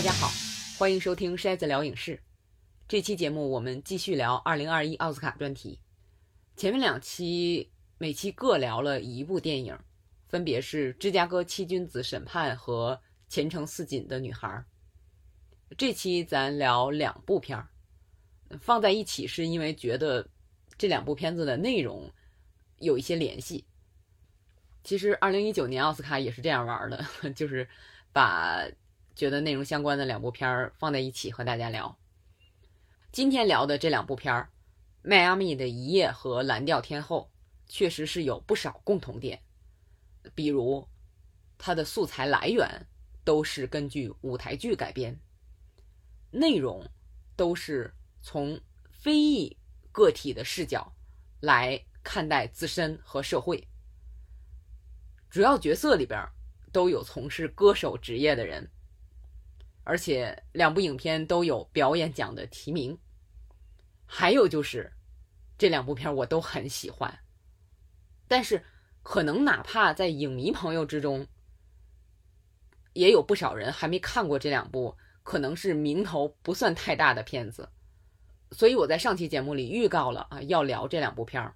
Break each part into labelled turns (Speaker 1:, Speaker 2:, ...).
Speaker 1: 大家好，欢迎收听筛子聊影视。这期节目我们继续聊2021奥斯卡专题。前面两期每期各聊了一部电影，分别是《芝加哥七君子审判》和《前程似锦的女孩》。这期咱聊两部片儿，放在一起是因为觉得这两部片子的内容有一些联系。其实2019年奥斯卡也是这样玩的，就是把觉得内容相关的两部片儿放在一起和大家聊。今天聊的这两部片儿，《迈阿密的一夜》和《蓝调天后》，确实是有不少共同点，比如它的素材来源都是根据舞台剧改编。内容都是从非裔个体的视角来看待自身和社会，主要角色里边都有从事歌手职业的人，而且两部影片都有表演奖的提名。还有就是这两部片我都很喜欢，但是可能哪怕在影迷朋友之中，也有不少人还没看过这两部。可能是名头不算太大的片子，所以我在上期节目里预告了啊，要聊这两部片儿，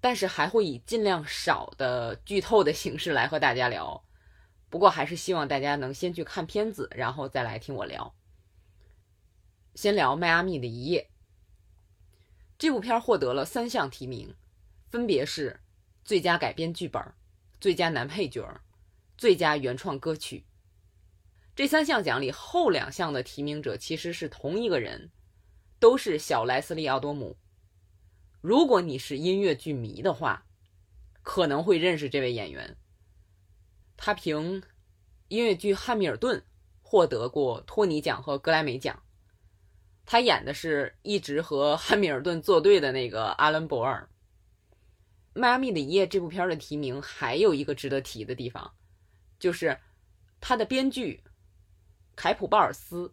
Speaker 1: 但是还会以尽量少的剧透的形式来和大家聊。不过还是希望大家能先去看片子，然后再来听我聊。先聊《迈阿密的一夜》这部片获得了三项提名，分别是最佳改编剧本、最佳男配角、最佳原创歌曲。这三项奖里后两项的提名者其实是同一个人，都是小莱斯利·奥多姆。如果你是音乐剧迷的话，可能会认识这位演员。他凭音乐剧《汉密尔顿》获得过托尼奖和格莱美奖。他演的是一直和汉密尔顿作对的那个阿伦·博尔。《迈阿密的一夜》这部片的提名还有一个值得提的地方，就是他的编剧。凯普·鲍尔斯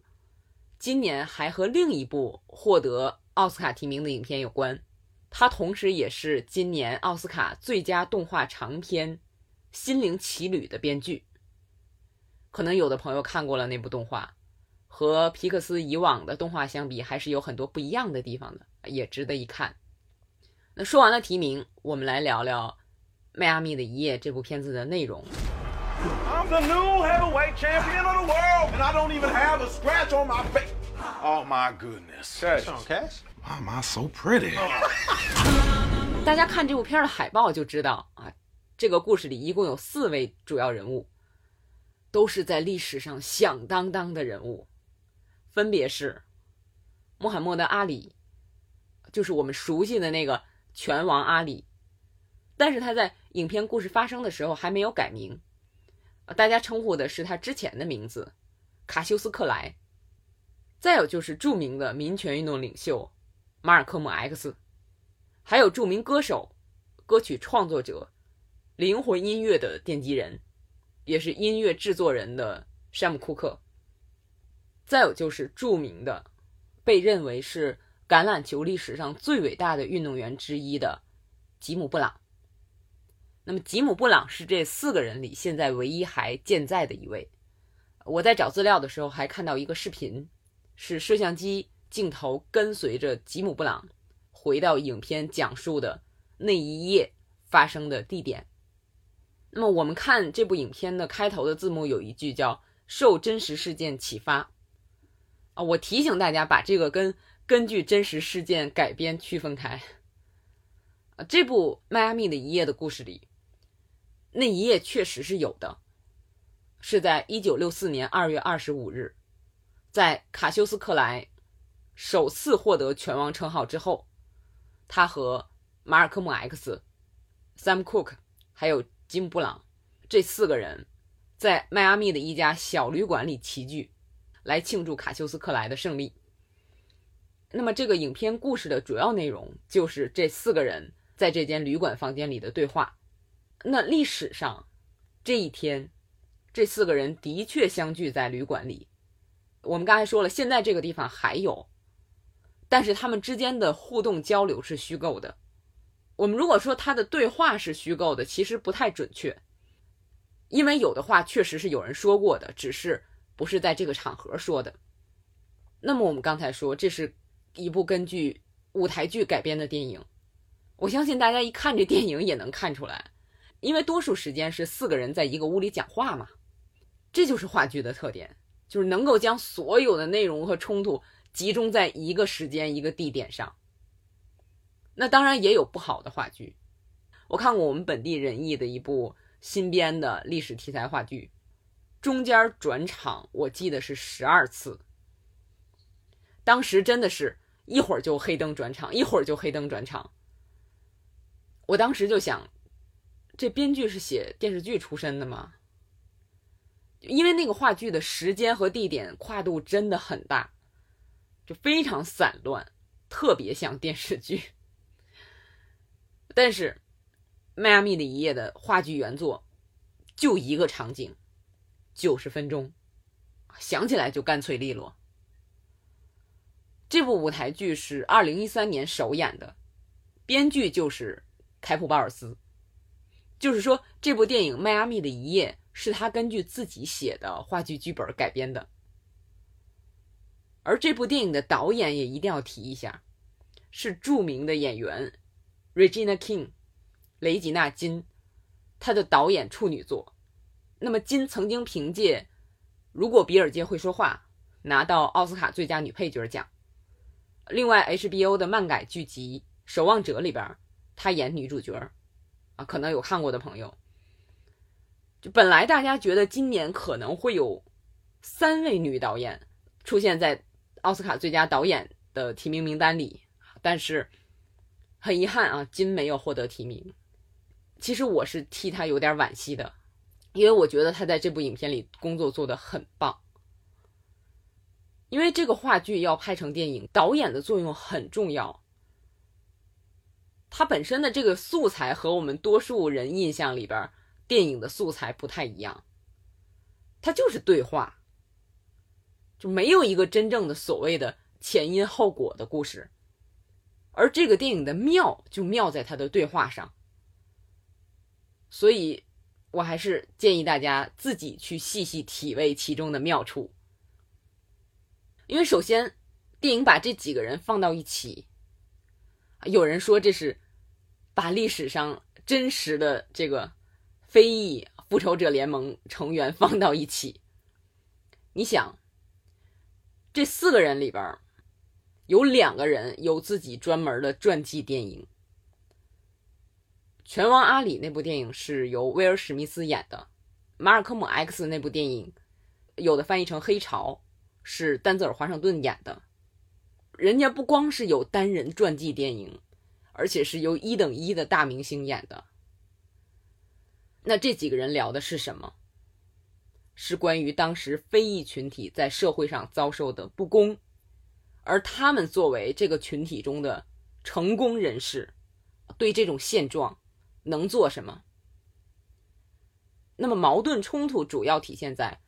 Speaker 1: 今年还和另一部获得奥斯卡提名的影片有关，他同时也是今年奥斯卡最佳动画长片《心灵奇旅》的编剧。可能有的朋友看过了那部动画，和皮克斯以往的动画相比，还是有很多不一样的地方的，也值得一看。那说完了提名，我们来聊聊《迈阿密的一夜》这部片子的内容。
Speaker 2: I'm the new heavyweight champion of the world, and I don't even have a scratch on my face. Oh my goodness.
Speaker 3: Cash. Cash?
Speaker 2: Why am I so pretty?
Speaker 1: 大家看这部片的海报就知道啊，这个故事里一共有四位主要人物，都是在历史上响当当的人物，分别是穆罕默德·阿里，就是我们熟悉的那个拳王阿里，但是他在影片故事发生的时候还没有改名。大家称呼的是他之前的名字，卡修斯·克莱。再有就是著名的民权运动领袖马尔科姆 ·X，还有著名歌手、歌曲创作者、灵魂音乐的奠基人，也是音乐制作人的山姆·库克。再有就是著名的，被认为是橄榄球历史上最伟大的运动员之一的吉姆·布朗。那么吉姆·布朗是这四个人里现在唯一还健在的一位。我在找资料的时候还看到一个视频，是摄像机镜头跟随着吉姆·布朗回到影片讲述的那一夜发生的地点。那么我们看这部影片的开头的字幕有一句叫“受真实事件启发”，啊，我提醒大家把这个跟根据真实事件改编区分开。啊，这部《迈阿密的一夜》的故事里。那一夜确实是有的，是在一九六四年二月二十五日，在卡修斯·克莱首次获得拳王称号之后，他和马尔科姆 ·X、Sam Cooke 还有吉姆·布朗这四个人，在迈阿密的一家小旅馆里齐聚，来庆祝卡修斯·克莱的胜利。那么，这个影片故事的主要内容就是这四个人在这间旅馆房间里的对话。那历史上，这一天，这四个人的确相聚在旅馆里。我们刚才说了，现在这个地方还有，但是他们之间的互动交流是虚构的。我们如果说他的对话是虚构的，其实不太准确，因为有的话确实是有人说过的，只是不是在这个场合说的。那么我们刚才说，这是一部根据舞台剧改编的电影，我相信大家一看这电影也能看出来，因为多数时间是四个人在一个屋里讲话嘛，这就是话剧的特点，就是能够将所有的内容和冲突集中在一个时间、一个地点上。那当然也有不好的话剧，我看过我们本地人艺的一部新编的历史题材话剧，中间转场我记得是十二次。当时真的是一会儿就黑灯转场，一会儿就黑灯转场。我当时就想，这编剧是写电视剧出身的吗？因为那个话剧的时间和地点跨度真的很大，就非常散乱，特别像电视剧。但是，《迈阿密的一夜》的话剧原作就一个场景，九十分钟，想起来就干脆利落。这部舞台剧是二零一三年首演的，编剧就是凯普·鲍尔斯，就是说这部电影《迈阿密的一夜》是他根据自己写的话剧剧本改编的。而这部电影的导演也一定要提一下，是著名的演员 Regina King，雷吉娜·金，她的导演处女作。那么金曾经凭借《如果比尔街会说话》拿到奥斯卡最佳女配角奖。另外，HBO 的漫改剧集《守望者》里边，她演女主角啊，可能有看过的朋友。就本来大家觉得今年可能会有三位女导演出现在奥斯卡最佳导演的提名名单里，但是很遗憾啊，金没有获得提名。其实我是替他有点惋惜的，因为我觉得他在这部影片里工作做得很棒。因为这个话剧要拍成电影，导演的作用很重要。它本身的这个素材和我们多数人印象里边电影的素材不太一样，它就是对话，就没有一个真正的所谓的前因后果的故事。而这个电影的妙就妙在它的对话上，所以我还是建议大家自己去细细体味其中的妙处。因为首先，电影把这几个人放到一起，有人说这是把历史上真实的这个非裔复仇者联盟成员放到一起。你想，这四个人里边有两个人有自己专门的传记电影，《拳王阿里》那部电影是由威尔史密斯演的，《马尔科姆 X》那部电影有的翻译成《黑潮》。是丹泽尔·华盛顿演的，人家不光是有单人传记电影，而且是由一等一的大明星演的。那这几个人聊的是什么？是关于当时非裔群体在社会上遭受的不公，而他们作为这个群体中的成功人士，对这种现状能做什么？那么矛盾冲突主要体现在。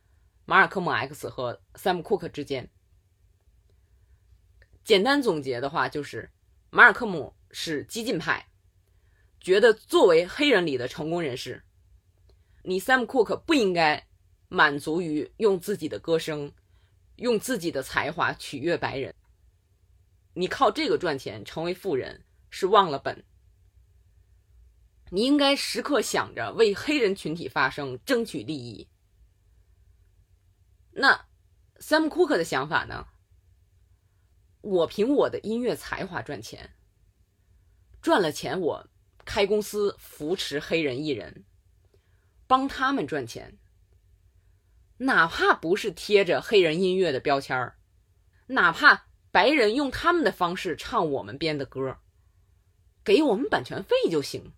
Speaker 1: 马尔科姆 X 和 Sam Cooke 之间，简单总结的话就是，马尔科姆是激进派，觉得作为黑人里的成功人士，你 Sam Cooke 不应该满足于用自己的歌声、用自己的才华取悦白人，你靠这个赚钱成为富人是忘了本，你应该时刻想着为黑人群体发声，争取利益。那，Sam Cooke 的想法呢？我凭我的音乐才华赚钱，赚了钱我开公司扶持黑人艺人，帮他们赚钱。哪怕不是贴着黑人音乐的标签儿，哪怕白人用他们的方式唱我们编的歌，给我们版权费就行。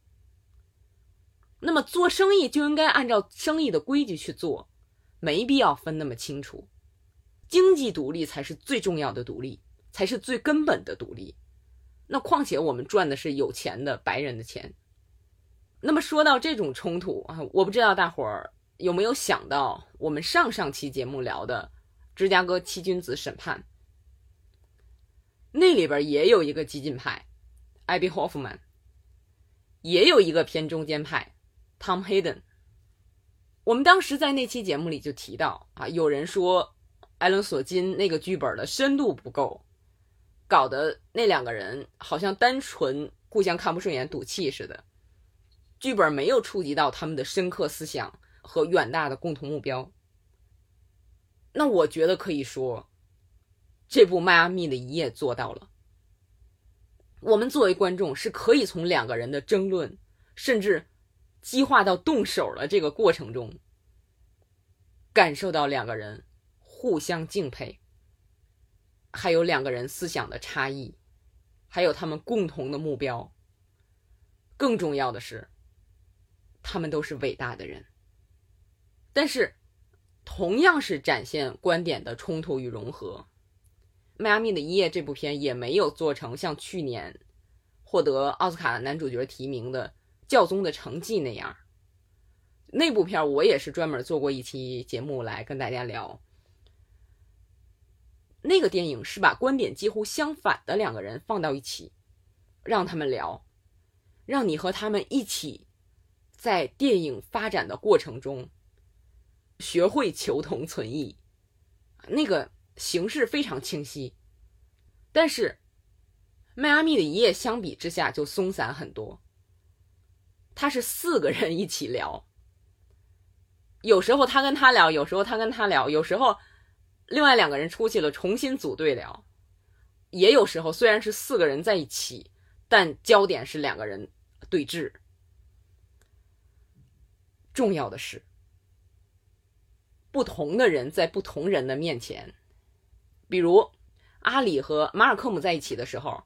Speaker 1: 那么做生意就应该按照生意的规矩去做。没必要分那么清楚，经济独立才是最重要的独立，才是最根本的独立。那况且我们赚的是有钱的白人的钱。那么说到这种冲突啊，我不知道大伙儿有没有想到，我们上上期节目聊的芝加哥七君子审判，那里边也有一个激进派，艾比霍夫曼，也有一个偏中间派，Tom Hayden。我们当时在那期节目里就提到啊，有人说艾伦·索金那个剧本的深度不够，搞得那两个人好像单纯互相看不顺眼、赌气似的，剧本没有触及到他们的深刻思想和远大的共同目标。那我觉得可以说，这部《迈阿密的一夜》做到了。我们作为观众是可以从两个人的争论，甚至激化到动手了这个过程中，感受到两个人互相敬佩，还有两个人思想的差异，还有他们共同的目标。更重要的是，他们都是伟大的人。但是，同样是展现观点的冲突与融合。《迈阿密的一夜》这部片也没有做成像去年获得奥斯卡男主角提名的《教宗的成绩》那样。那部片我也是专门做过一期节目来跟大家聊。那个电影是把观点几乎相反的两个人放到一起，让他们聊，让你和他们一起在电影发展的过程中学会求同存异。那个。形式非常清晰，但是迈阿密的一夜相比之下就松散很多。他是四个人一起聊，有时候他跟他聊，有时候他跟他聊，有时候另外两个人出去了重新组队聊，也有时候虽然是四个人在一起，但焦点是两个人对峙。重要的是，不同的人在不同人的面前。比如，阿里和马尔科姆在一起的时候，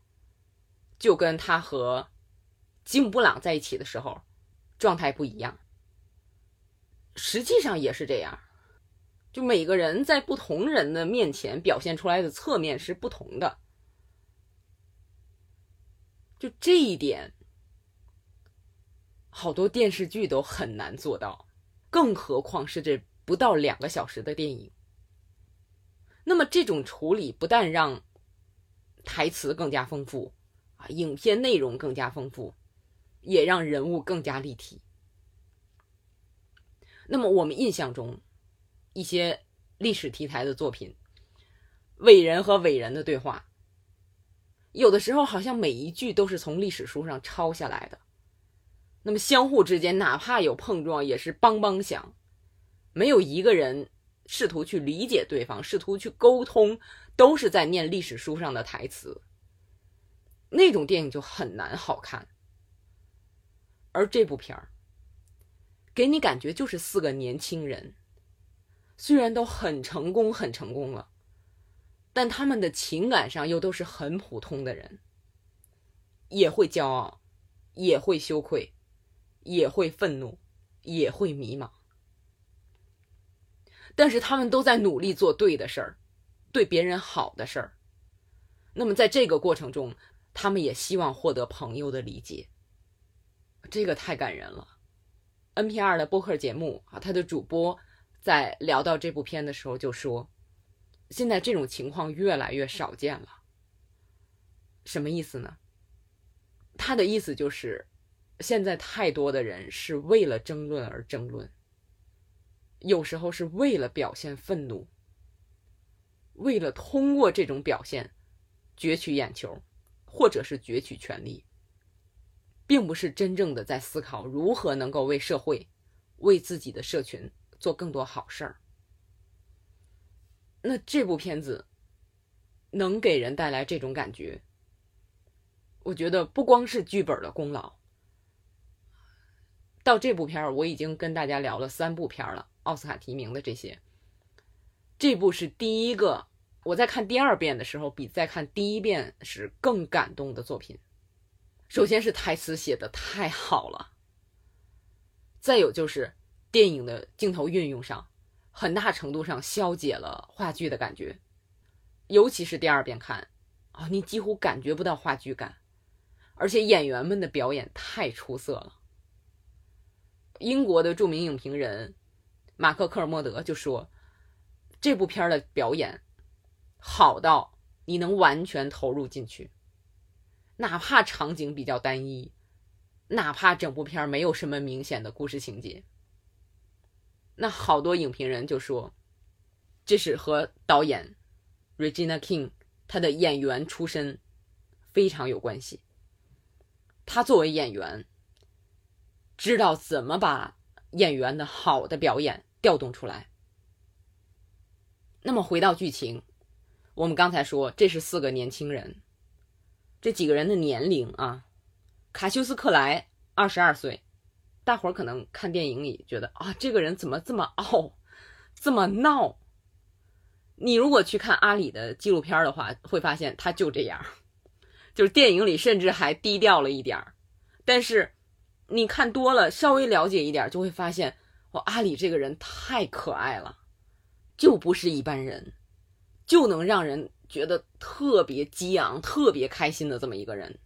Speaker 1: 就跟他和吉姆布朗在一起的时候状态不一样。实际上也是这样，就每个人在不同人的面前表现出来的侧面是不同的。就这一点，好多电视剧都很难做到，更何况是这不到两个小时的电影。那么这种处理不但让台词更加丰富啊，影片内容更加丰富，也让人物更加立体。那么我们印象中一些历史题材的作品，伟人和伟人的对话，有的时候好像每一句都是从历史书上抄下来的。那么相互之间哪怕有碰撞，也是梆梆响，没有一个人。试图去理解对方，试图去沟通，都是在念历史书上的台词。那种电影就很难好看。而这部片儿，给你感觉就是四个年轻人，虽然都很成功，很成功了，但他们的情感上又都是很普通的人，也会骄傲，也会羞愧，也会愤怒，也会迷茫。但是他们都在努力做对的事儿，对别人好的事儿。那么在这个过程中，他们也希望获得朋友的理解。这个太感人了。NPR 的播客节目啊，他的主播在聊到这部片的时候就说：“现在这种情况越来越少见了。”什么意思呢？他的意思就是，现在太多的人是为了争论而争论。有时候是为了表现愤怒，为了通过这种表现攫取眼球，或者是攫取权力，并不是真正的在思考如何能够为社会、为自己的社群做更多好事儿。那这部片子能给人带来这种感觉，我觉得不光是剧本的功劳。到这部片儿，我已经跟大家聊了三部片儿了。奥斯卡提名的这些，这部是第一个我在看第二遍的时候，比在看第一遍时更感动的作品。首先是台词写的太好了，再有就是电影的镜头运用上，很大程度上消解了话剧的感觉。尤其是第二遍看，啊，你几乎感觉不到话剧感，而且演员们的表演太出色了。英国的著名影评人。马克·科尔莫德就说：“这部片的表演好到你能完全投入进去，哪怕场景比较单一，哪怕整部片没有什么明显的故事情节。那好多影评人就说，这是和导演 Regina King 他的演员出身非常有关系。他作为演员，知道怎么把演员的好的表演调动出来。那么回到剧情，我们刚才说这是四个年轻人，这几个人的年龄啊，卡修斯·克莱二十二岁。大伙儿可能看电影里觉得啊，这个人怎么这么傲，这么闹？你如果去看阿里的纪录片的话，会发现他就这样，就是电影里甚至还低调了一点儿。但是你看多了，稍微了解一点，就会发现，阿里这个人太可爱了，就不是一般人，就能让人觉得特别激昂、特别开心的这么一个人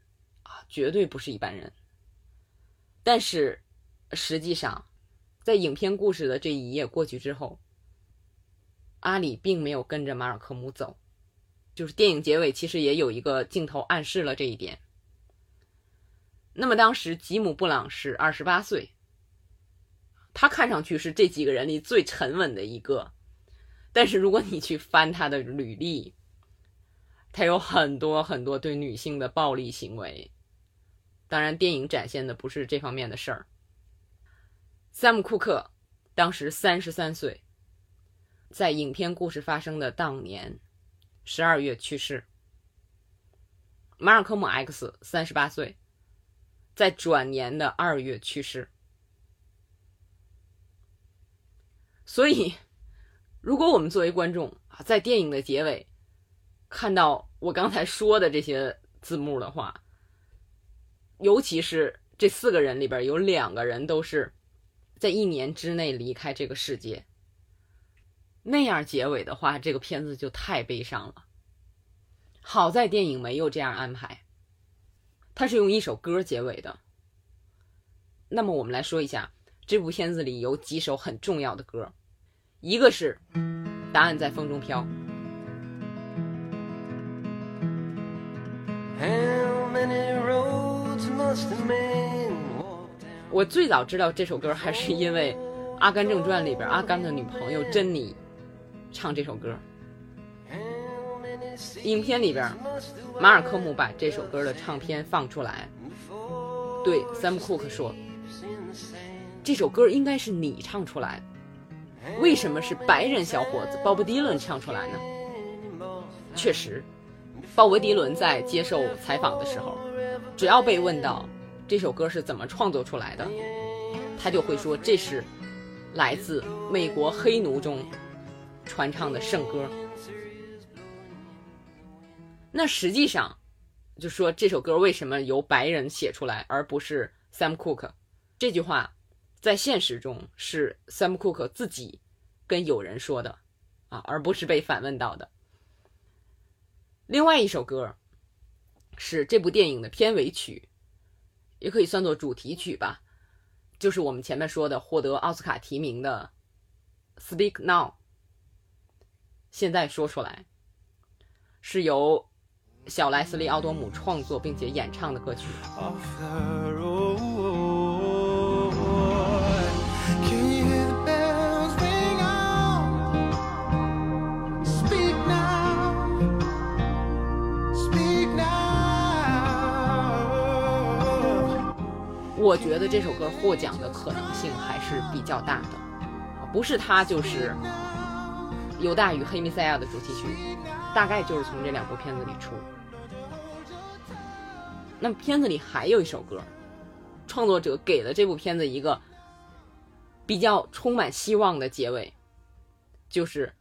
Speaker 1: 啊，绝对不是一般人。但是。实际上，在影片故事的这一页过去之后，阿里并没有跟着马尔科姆走。就是电影结尾其实也有一个镜头暗示了这一点。那么当时吉姆·布朗是二十八岁，他看上去是这几个人里最沉稳的一个，但是如果你去翻他的履历，他有很多很多对女性的暴力行为。当然，电影展现的不是这方面的事儿。萨姆·库克当时三十三岁，在影片故事发生的当年十二月去世。马尔科姆 ·X 三十八岁，在转年的二月去世。所以，如果我们作为观众啊，在电影的结尾看到我刚才说的这些字幕的话，尤其是这四个人里边有两个人都是。在一年之内离开这个世界，那样结尾的话，这个片子就太悲伤了。好在电影没有这样安排，它是用一首歌结尾的。那么我们来说一下这部片子里有几首很重要的歌，一个是《答案在风中飘》。我最早知道这首歌，还是因为《阿甘正传》里边阿甘的女朋友珍妮唱这首歌。影片里边，马尔科姆把这首歌的唱片放出来，对 Sam Cooke 说：“这首歌应该是你唱出来的，为什么是白人小伙子鲍勃迪伦唱出来呢？”确实，鲍勃迪伦在接受采访的时候，只要被问到。这首歌是怎么创作出来的？他就会说这是来自美国黑奴中传唱的圣歌。那实际上，就说这首歌为什么由白人写出来，而不是 Sam Cooke？这句话在现实中是 Sam Cook 自己跟友人说的啊，而不是被反问到的。另外一首歌是这部电影的片尾曲。也可以算作主题曲吧，就是我们前面说的获得奥斯卡提名的《Speak Now》。现在说出来，是由小莱斯利·奥多姆创作并且演唱的歌曲。我觉得这首歌获奖的可能性还是比较大的，不是它就是《犹大与黑弥赛亚》的主题曲，大概就是从这两部片子里出。那么片子里还有一首歌，创作者给了这部片子一个比较充满希望的结尾，就是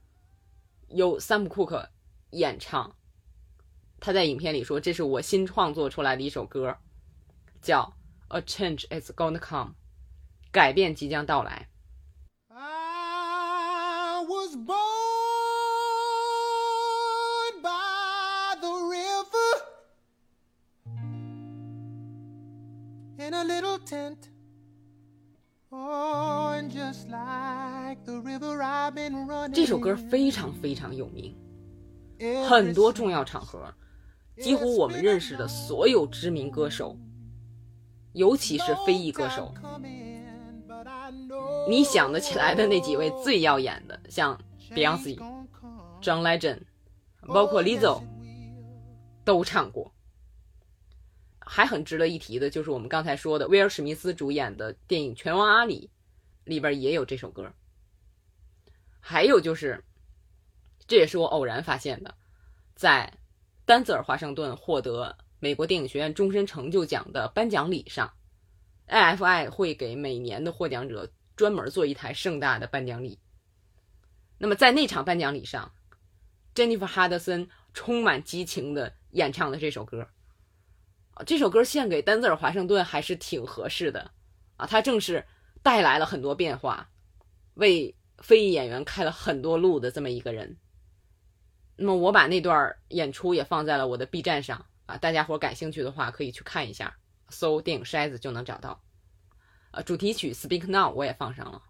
Speaker 1: 由三浦库克演唱。他在影片里说：“这是我新创作出来的一首歌，叫。” A change is gonna come，改变即将到来。I was born by the river in a little tent. Oh, and just like the river I've been running. 这首歌非常非常有名，很多重要场合，几乎我们认识的所有知名歌手。 尤其是非裔歌手，你想得起来的那几位最耀眼的，像 Beyonce、John Legend，包括 Lizzo，都唱过。还很值得一提的就是我们刚才说的威尔史密斯主演的电影《拳王阿里》里边也有这首歌。还有就是，这也是我偶然发现的，在丹泽尔华盛顿获得美国电影学院终身成就奖的颁奖礼上，AFI 会给每年的获奖者专门做一台盛大的颁奖礼。那么在那场颁奖礼上，Jennifer Hudson 充满激情的演唱了这首歌，这首歌献给丹泽尔华盛顿还是挺合适的啊，他正是带来了很多变化，为。非裔演员开了很多路的这么一个人，那么我把那段演出也放在了我的 B 站上大家伙感兴趣的话可以去看一下，搜电影筛子就能找到。呃，主题曲 Speak Now 我也放上了。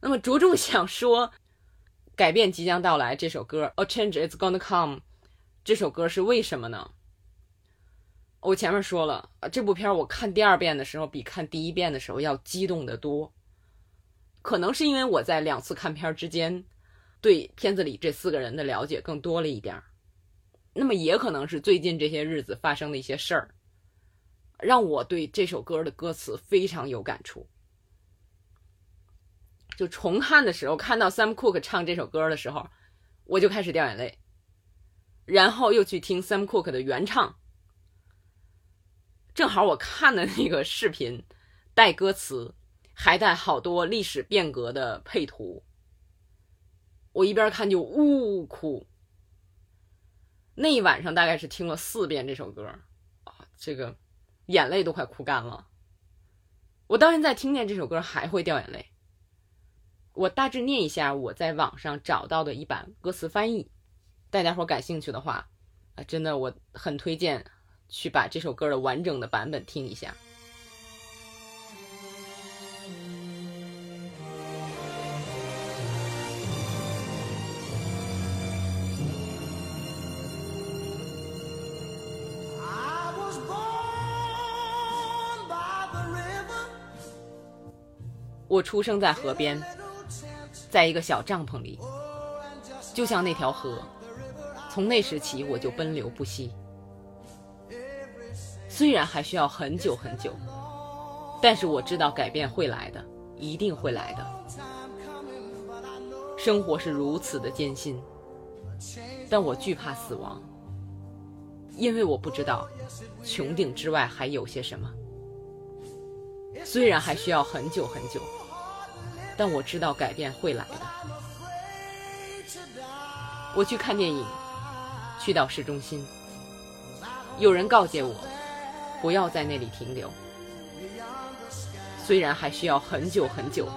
Speaker 1: 那么着重想说，改变即将到来这首歌 A Change Is Gonna Come 这首歌是为什么呢？我前面说了，这部片我看第二遍的时候比看第一遍的时候要激动的多。可能是因为我在两次看片之间，对片子里这四个人的了解更多了一点，那么也可能是最近这些日子发生的一些事儿，让我对这首歌的歌词非常有感触。就重看的时候，看到 Sam Cooke 唱这首歌的时候，我就开始掉眼泪，然后又去听 Sam Cooke 的原唱，正好我看的那个视频带歌词。还带好多历史变革的配图，我一边看就呜呜哭。那一晚上大概是听了四遍这首歌，啊，这个眼泪都快哭干了。我到现在听见这首歌还会掉眼泪。我大致念一下我在网上找到的一版歌词翻译，大家伙感兴趣的话，啊，真的我很推荐去把这首歌的完整的版本听一下。我出生在河边，在一个小帐篷里，就像那条河。从那时起，我就奔流不息。虽然还需要很久很久，但是我知道改变会来的，一定会来的。生活是如此的艰辛，但我惧怕死亡，因为我不知道穹顶之外还有些什么。虽然还需要很久很久。但我知道改变会来的。我去看电影，去到市中心，有人告诫我，不要在那里停留。虽然还需要很久很久，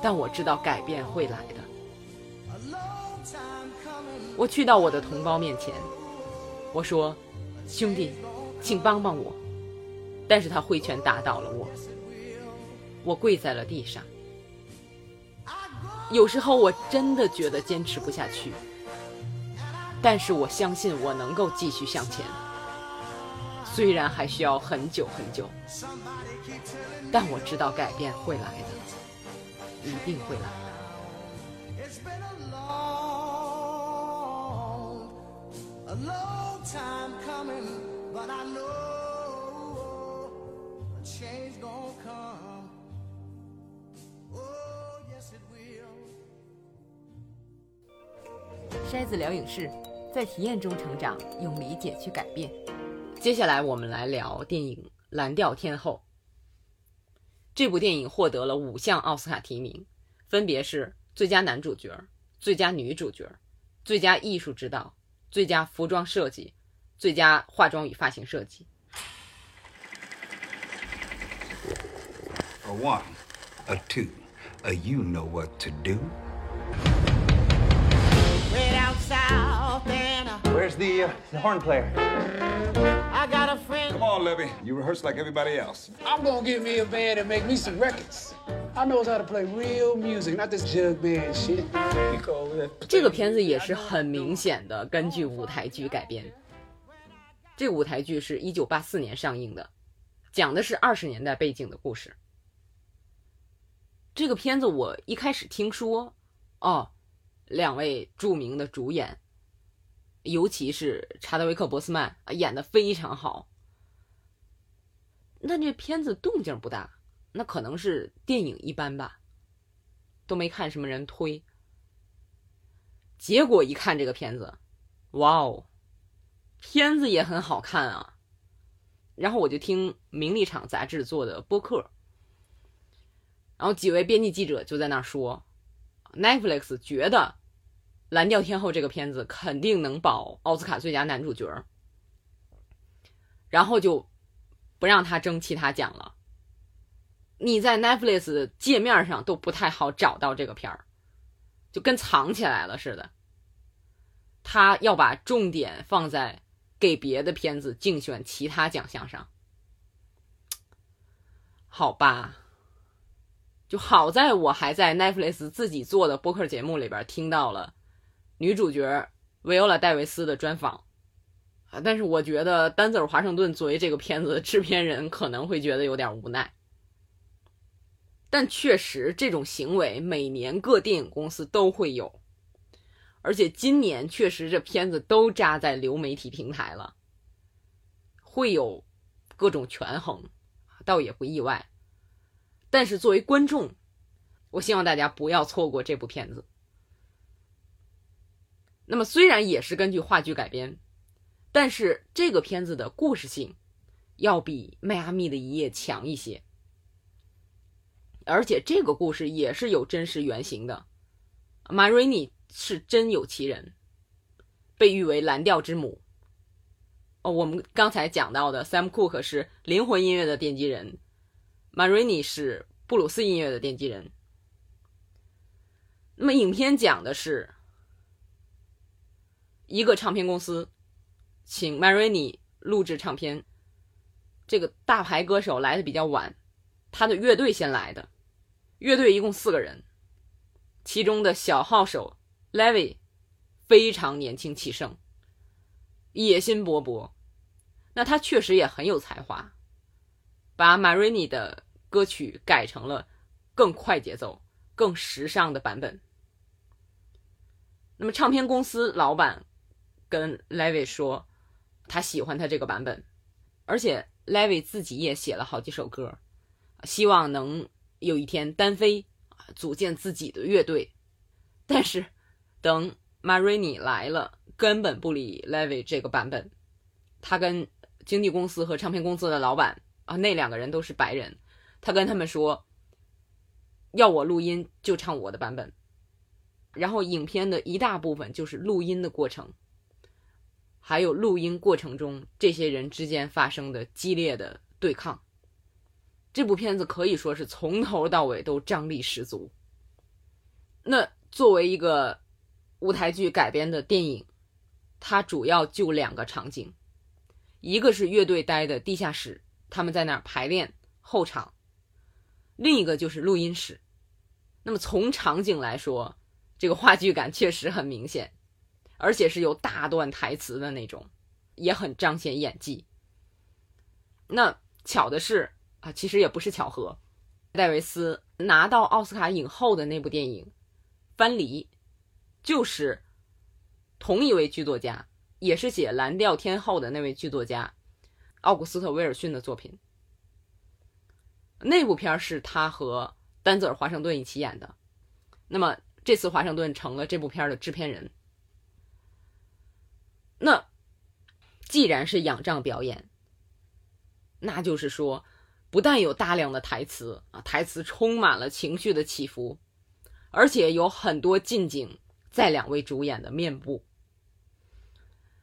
Speaker 1: 但我知道改变会来的。我去到我的同胞面前，我说：“兄弟，请帮帮我。”但是他挥拳打倒了我，我跪在了地上。有时候我真的觉得坚持不下去，但是我相信我能够继续向前。虽然还需要很久很久，但我知道改变会来的，一定会来。筛子聊影视，在体验中成长，用理解去改变。接下来我们来聊电影《蓝调天后》。这部电影获得了五项奥斯卡提名，分别是最佳男主角、最佳女主角、最佳艺术指导、最佳服装设计、最佳化妆与发型设计。
Speaker 3: A one, a two, a you know what to do.
Speaker 4: Where's the, uh, the horn player?
Speaker 2: I got a friend. Come on, Levy. You rehearse like everybody else.
Speaker 5: I'm gonna get me a band and make me some records. I knows how to play real music, not this jug band shit.
Speaker 1: 这个片子也是很明显的根据舞台剧改编。这个舞台剧是一九八四年上映的，讲的是二十年代背景的故事。这个片子我一开始听说，哦，两位著名的主演，尤其是查德维克·博斯曼，演的非常好。那这片子动静不大，那可能是电影一般吧，都没看什么人推。结果一看这个片子，哇哦，片子也很好看啊。然后我就听《名利场》杂志做的播客，然后几位编辑记者就在那说，Netflix 觉得《蓝调天后》这个片子肯定能保奥斯卡最佳男主角，然后就不让他争其他奖了。你在 Netflix 界面上都不太好找到这个片儿，就跟藏起来了似的。他要把重点放在。给别的片子竞选其他奖项上，好吧，就好在我还在 Netflix 自己做的播客节目里边听到了女主角维欧拉·戴维斯的专访啊，但是我觉得丹泽尔·华盛顿作为这个片子的制片人可能会觉得有点无奈，但确实这种行为每年各电影公司都会有。而且今年确实这片子都扎在流媒体平台了，会有各种权衡，倒也不意外。但是作为观众，我希望大家不要错过这部片子。那么虽然也是根据话剧改编，但是这个片子的故事性要比《迈阿密的一夜》强一些，而且这个故事也是有真实原型的，马瑞尼。是真有其人，被誉为蓝调之母。哦，我们刚才讲到的 Sam Cooke 是灵魂音乐的奠基人，Marini 是布鲁斯音乐的奠基人。那么，影片讲的是一个唱片公司请 Marini 录制唱片，这个大牌歌手来的比较晚，他的乐队先来的，乐队一共四个人，其中的小号手。Levy 非常年轻气盛，野心勃勃。那他确实也很有才华，把 Marini 的歌曲改成了更快节奏、更时尚的版本。那么唱片公司老板跟 Levy 说，他喜欢他这个版本，而且 Levy 自己也写了好几首歌，希望能有一天单飞，组建自己的乐队。但是。等 Marini 来了，根本不理 Levy 这个版本。他跟经纪公司和唱片公司的老板啊，那两个人都是白人。他跟他们说，要我录音就唱我的版本。然后影片的一大部分就是录音的过程，还有录音过程中这些人之间发生的激烈的对抗。这部片子可以说是从头到尾都张力十足。那作为一个。舞台剧改编的电影，它主要就两个场景，一个是乐队待的地下室，他们在那儿排练后场；另一个就是录音室。那么从场景来说，这个话剧感确实很明显，而且是有大段台词的那种，也很彰显演技。那巧的是啊，其实也不是巧合，戴维斯拿到奥斯卡影后的那部电影《藩篱》。就是同一位剧作家，也是写《蓝调天后》的那位剧作家，奥古斯特·威尔逊的作品。那部片是他和丹泽尔·华盛顿一起演的。那么这次华盛顿成了这部片的制片人。那既然是仰仗表演，那就是说，不但有大量的台词啊，台词充满了情绪的起伏，而且有很多近景。在两位主演的面部，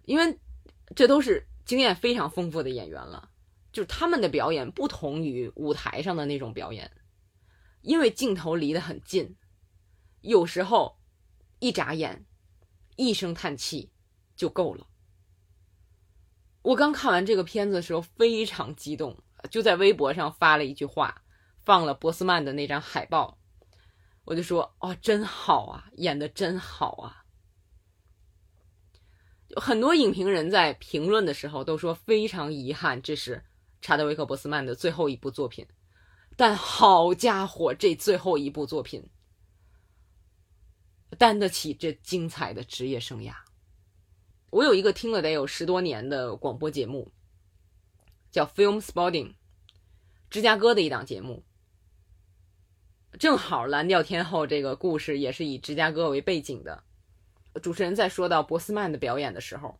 Speaker 1: 因为这都是经验非常丰富的演员了，就是他们的表演不同于舞台上的那种表演，因为镜头离得很近，有时候一眨眼、一声叹气就够了。我刚看完这个片子的时候非常激动，就在微博上发了一句话，放了波斯曼的那张海报。我就说哦，真好啊，演的真好啊！很多影评人在评论的时候都说非常遗憾，这是查德维克·博斯曼的最后一部作品。但好家伙，这最后一部作品担得起这精彩的职业生涯。我有一个听了得有十多年的广播节目，叫 Film Spotting，芝加哥的一档节目。正好蓝调天后这个故事也是以芝加哥为背景的。主持人在说到博斯曼的表演的时候，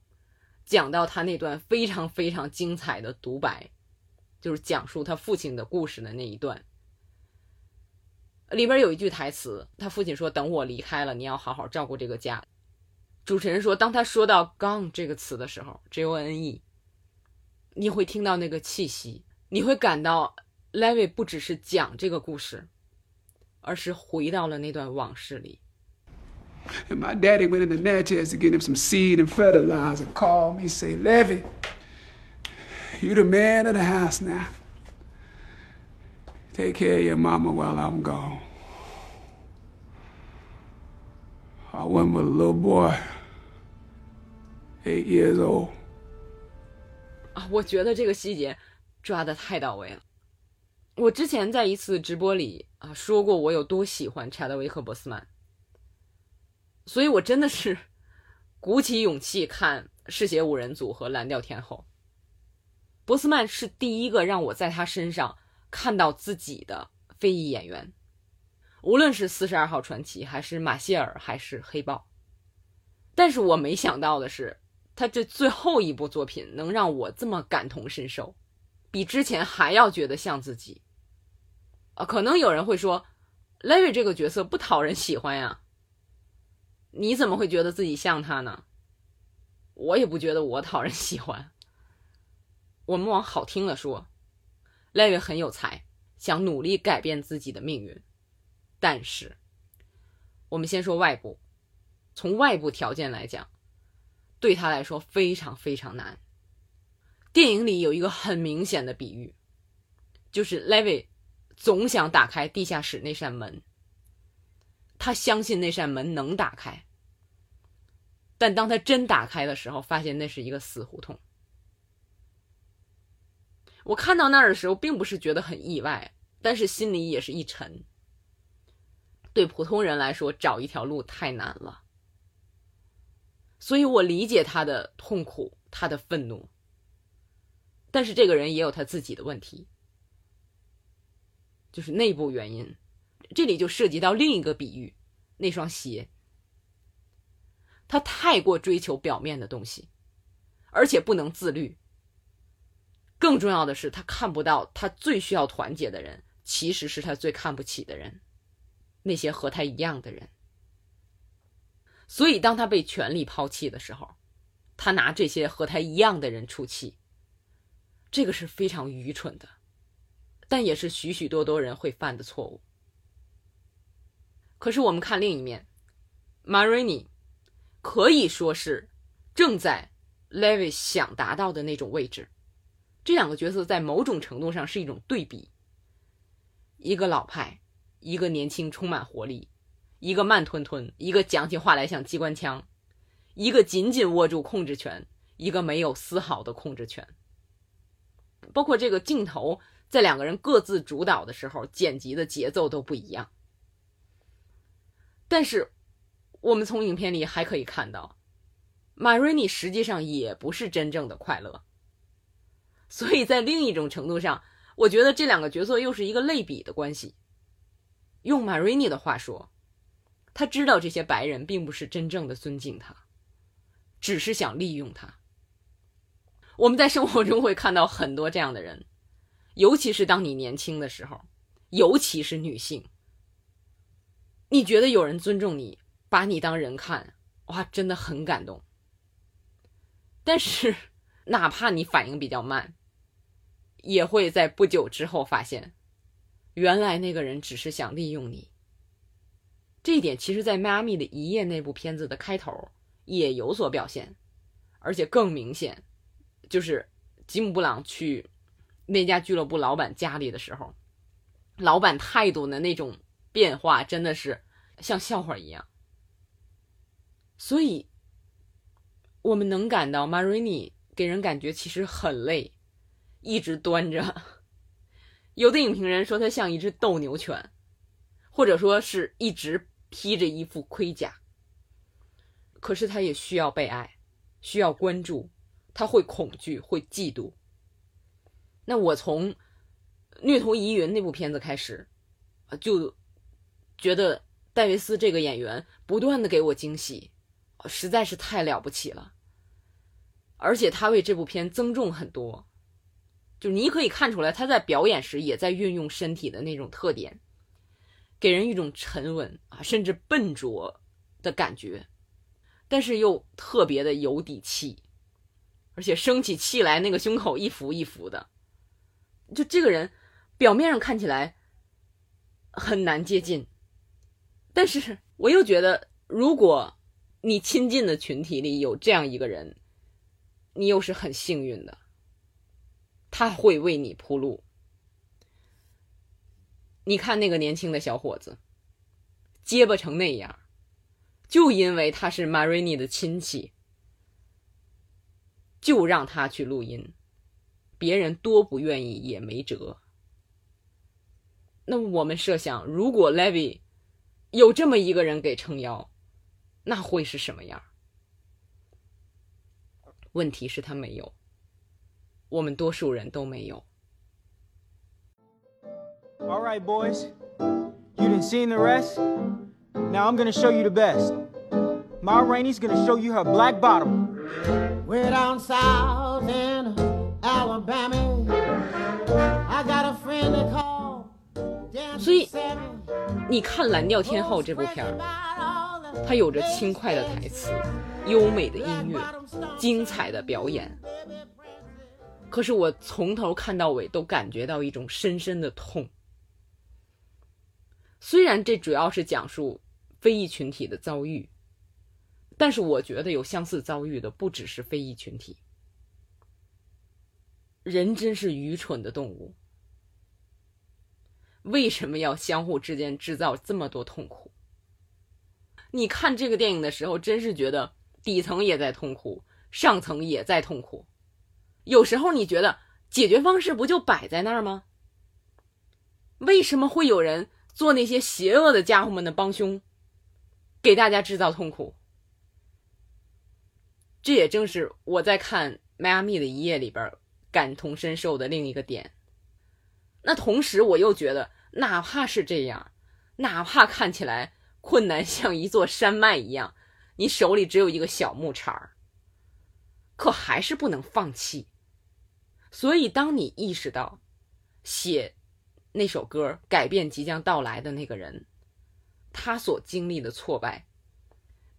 Speaker 1: 讲到他那段非常非常精彩的独白，就是讲述他父亲的故事的那一段。里边有一句台词，他父亲说：“等我离开了，你要好好照顾这个家。”主持人说：“当他说到 ‘gone’ 这个词的时候，G O N E，你会听到那个气息，你会感到 Levy 不只是讲这个故事。”而是回到了那段往事里。
Speaker 5: And my daddy went into Natchez to get him some seed and fertilizer. Called me, say, Levy, you the man of the house now. Take care of your mama while I'm gone. I went with a little boy, eight years old.
Speaker 1: 啊，我觉得这个细节抓的太到位了。我之前在一次直播里啊说过我有多喜欢查德维克·博斯曼，所以我真的是鼓起勇气看《嗜血五人组》和《蓝调天后》。博斯曼是第一个让我在他身上看到自己的非裔演员，无论是《四十二号传奇》还是马歇尔还是黑豹。但是我没想到的是，他这最后一部作品能让我这么感同身受。比之前还要觉得像自己，啊，可能有人会说，Larry 这个角色不讨人喜欢呀。你怎么会觉得自己像他呢？我也不觉得我讨人喜欢。我们往好听了说，Larry 很有才，想努力改变自己的命运。但是，我们先说外部，从外部条件来讲，对他来说非常非常难。电影里有一个很明显的比喻，就是 Levi 总想打开地下室那扇门，他相信那扇门能打开，但当他真打开的时候，发现那是一个死胡同。我看到那儿的时候，并不是觉得很意外，但是心里也是一沉。对普通人来说，找一条路太难了，所以我理解他的痛苦，他的愤怒。但是这个人也有他自己的问题，就是内部原因。这里就涉及到另一个比喻，那双鞋。他太过追求表面的东西，而且不能自律。更重要的是，他看不到他最需要团结的人，其实是他最看不起的人，那些和他一样的人。所以，当他被权力抛弃的时候，他拿这些和他一样的人出气。这个是非常愚蠢的，但也是许许多多人会犯的错误。可是我们看另一面，Marini 可以说是正在 Levy 想达到的那种位置。这两个角色在某种程度上是一种对比：一个老派，一个年轻充满活力；一个慢吞吞，一个讲起话来像机关枪；一个紧紧握住控制权，一个没有丝毫的控制权。包括这个镜头在两个人各自主导的时候，剪辑的节奏都不一样。但是，我们从影片里还可以看到，马瑞尼实际上也不是真正的快乐。所以在另一种程度上，我觉得这两个角色又是一个类比的关系。用马瑞尼的话说，他知道这些白人并不是真正的尊敬他，只是想利用他。我们在生活中会看到很多这样的人，尤其是当你年轻的时候，尤其是女性。你觉得有人尊重你，把你当人看，哇，真的很感动。但是，哪怕你反应比较慢，也会在不久之后发现，原来那个人只是想利用你。这一点其实，在《迈阿密的一夜》那部片子的开头也有所表现，而且更明显。就是吉姆·布朗去那家俱乐部老板家里的时候，老板态度的那种变化真的是像笑话一样。所以，我们能感到 Marini 给人感觉其实很累，一直端着，有的影评人说他像一只斗牛犬，或者说是一直披着一副盔甲。可是他也需要被爱，需要关注，他会恐惧，会嫉妒。那我从《虐童疑云》那部片子开始，就觉得戴维斯这个演员不断的给我惊喜，实在是太了不起了。而且他为这部片增重很多。就你可以看出来，他在表演时也在运用身体的那种特点，给人一种沉稳啊，甚至笨拙的感觉，但是又特别的有底气，而且生起气来那个胸口一浮一浮的。就这个人，表面上看起来很难接近，但是我又觉得，如果你亲近的群体里有这样一个人，你又是很幸运的。他会为你铺路。你看那个年轻的小伙子，结巴成那样，就因为他是 Marini 的亲戚，就让他去录音，别人多不愿意也没辙。那我们设想，如果 Levy 有这么一个人给撑腰，那会是什么样？问题是，他没有。我们多数人都没有。
Speaker 6: All right, boys. You didn't seen the rest? Now I'm gonna show you the best. Ma Rainey's gonna show you her black bottom.
Speaker 7: Way down south in Alabama, I got a friend they call
Speaker 1: 所以.你看《蓝调天后》这部片儿，它有着轻快的台词、优美的音乐、精彩的表演。可是我从头看到尾都感觉到一种深深的痛。虽然这主要是讲述非裔群体的遭遇，但是我觉得有相似遭遇的不只是非裔群体。人真是愚蠢的动物，为什么要相互之间制造这么多痛苦？你看这个电影的时候，真是觉得底层也在痛苦，上层也在痛苦。有时候你觉得解决方式不就摆在那儿吗？为什么会有人做那些邪恶的家伙们的帮凶，给大家制造痛苦？这也正是我在看《迈阿密的一夜》里边感同身受的另一个点。那同时，我又觉得，哪怕是这样，哪怕看起来困难像一座山脉一样，你手里只有一个小木铲儿，可还是不能放弃。所以，当你意识到写那首歌改变即将到来的那个人，他所经历的挫败，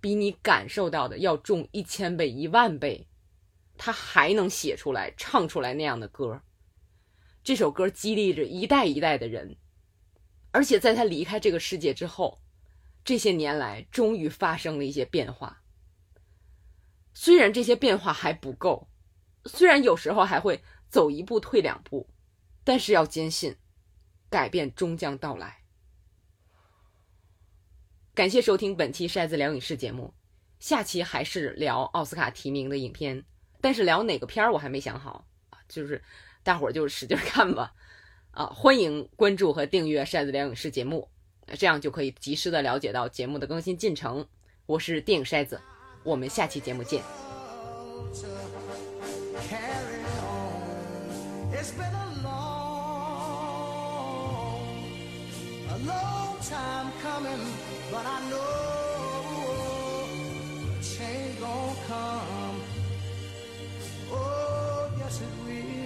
Speaker 1: 比你感受到的要重一千倍、一万倍，他还能写出来、唱出来那样的歌。这首歌激励着一代一代的人，而且在他离开这个世界之后，这些年来终于发生了一些变化。虽然这些变化还不够，虽然有时候还会。走一步退两步，但是要坚信，改变终将到来。感谢收听本期筛子聊影视节目，下期还是聊奥斯卡提名的影片，但是聊哪个片儿我还没想好啊，就是大伙儿就使劲儿看吧。啊，欢迎关注和订阅筛子聊影视节目，这样就可以及时的了解到节目的更新进程。我是电影筛子，我们下期节目见。
Speaker 7: It's been a long, a long time coming, but I know a change gonna come. Oh, yes it will.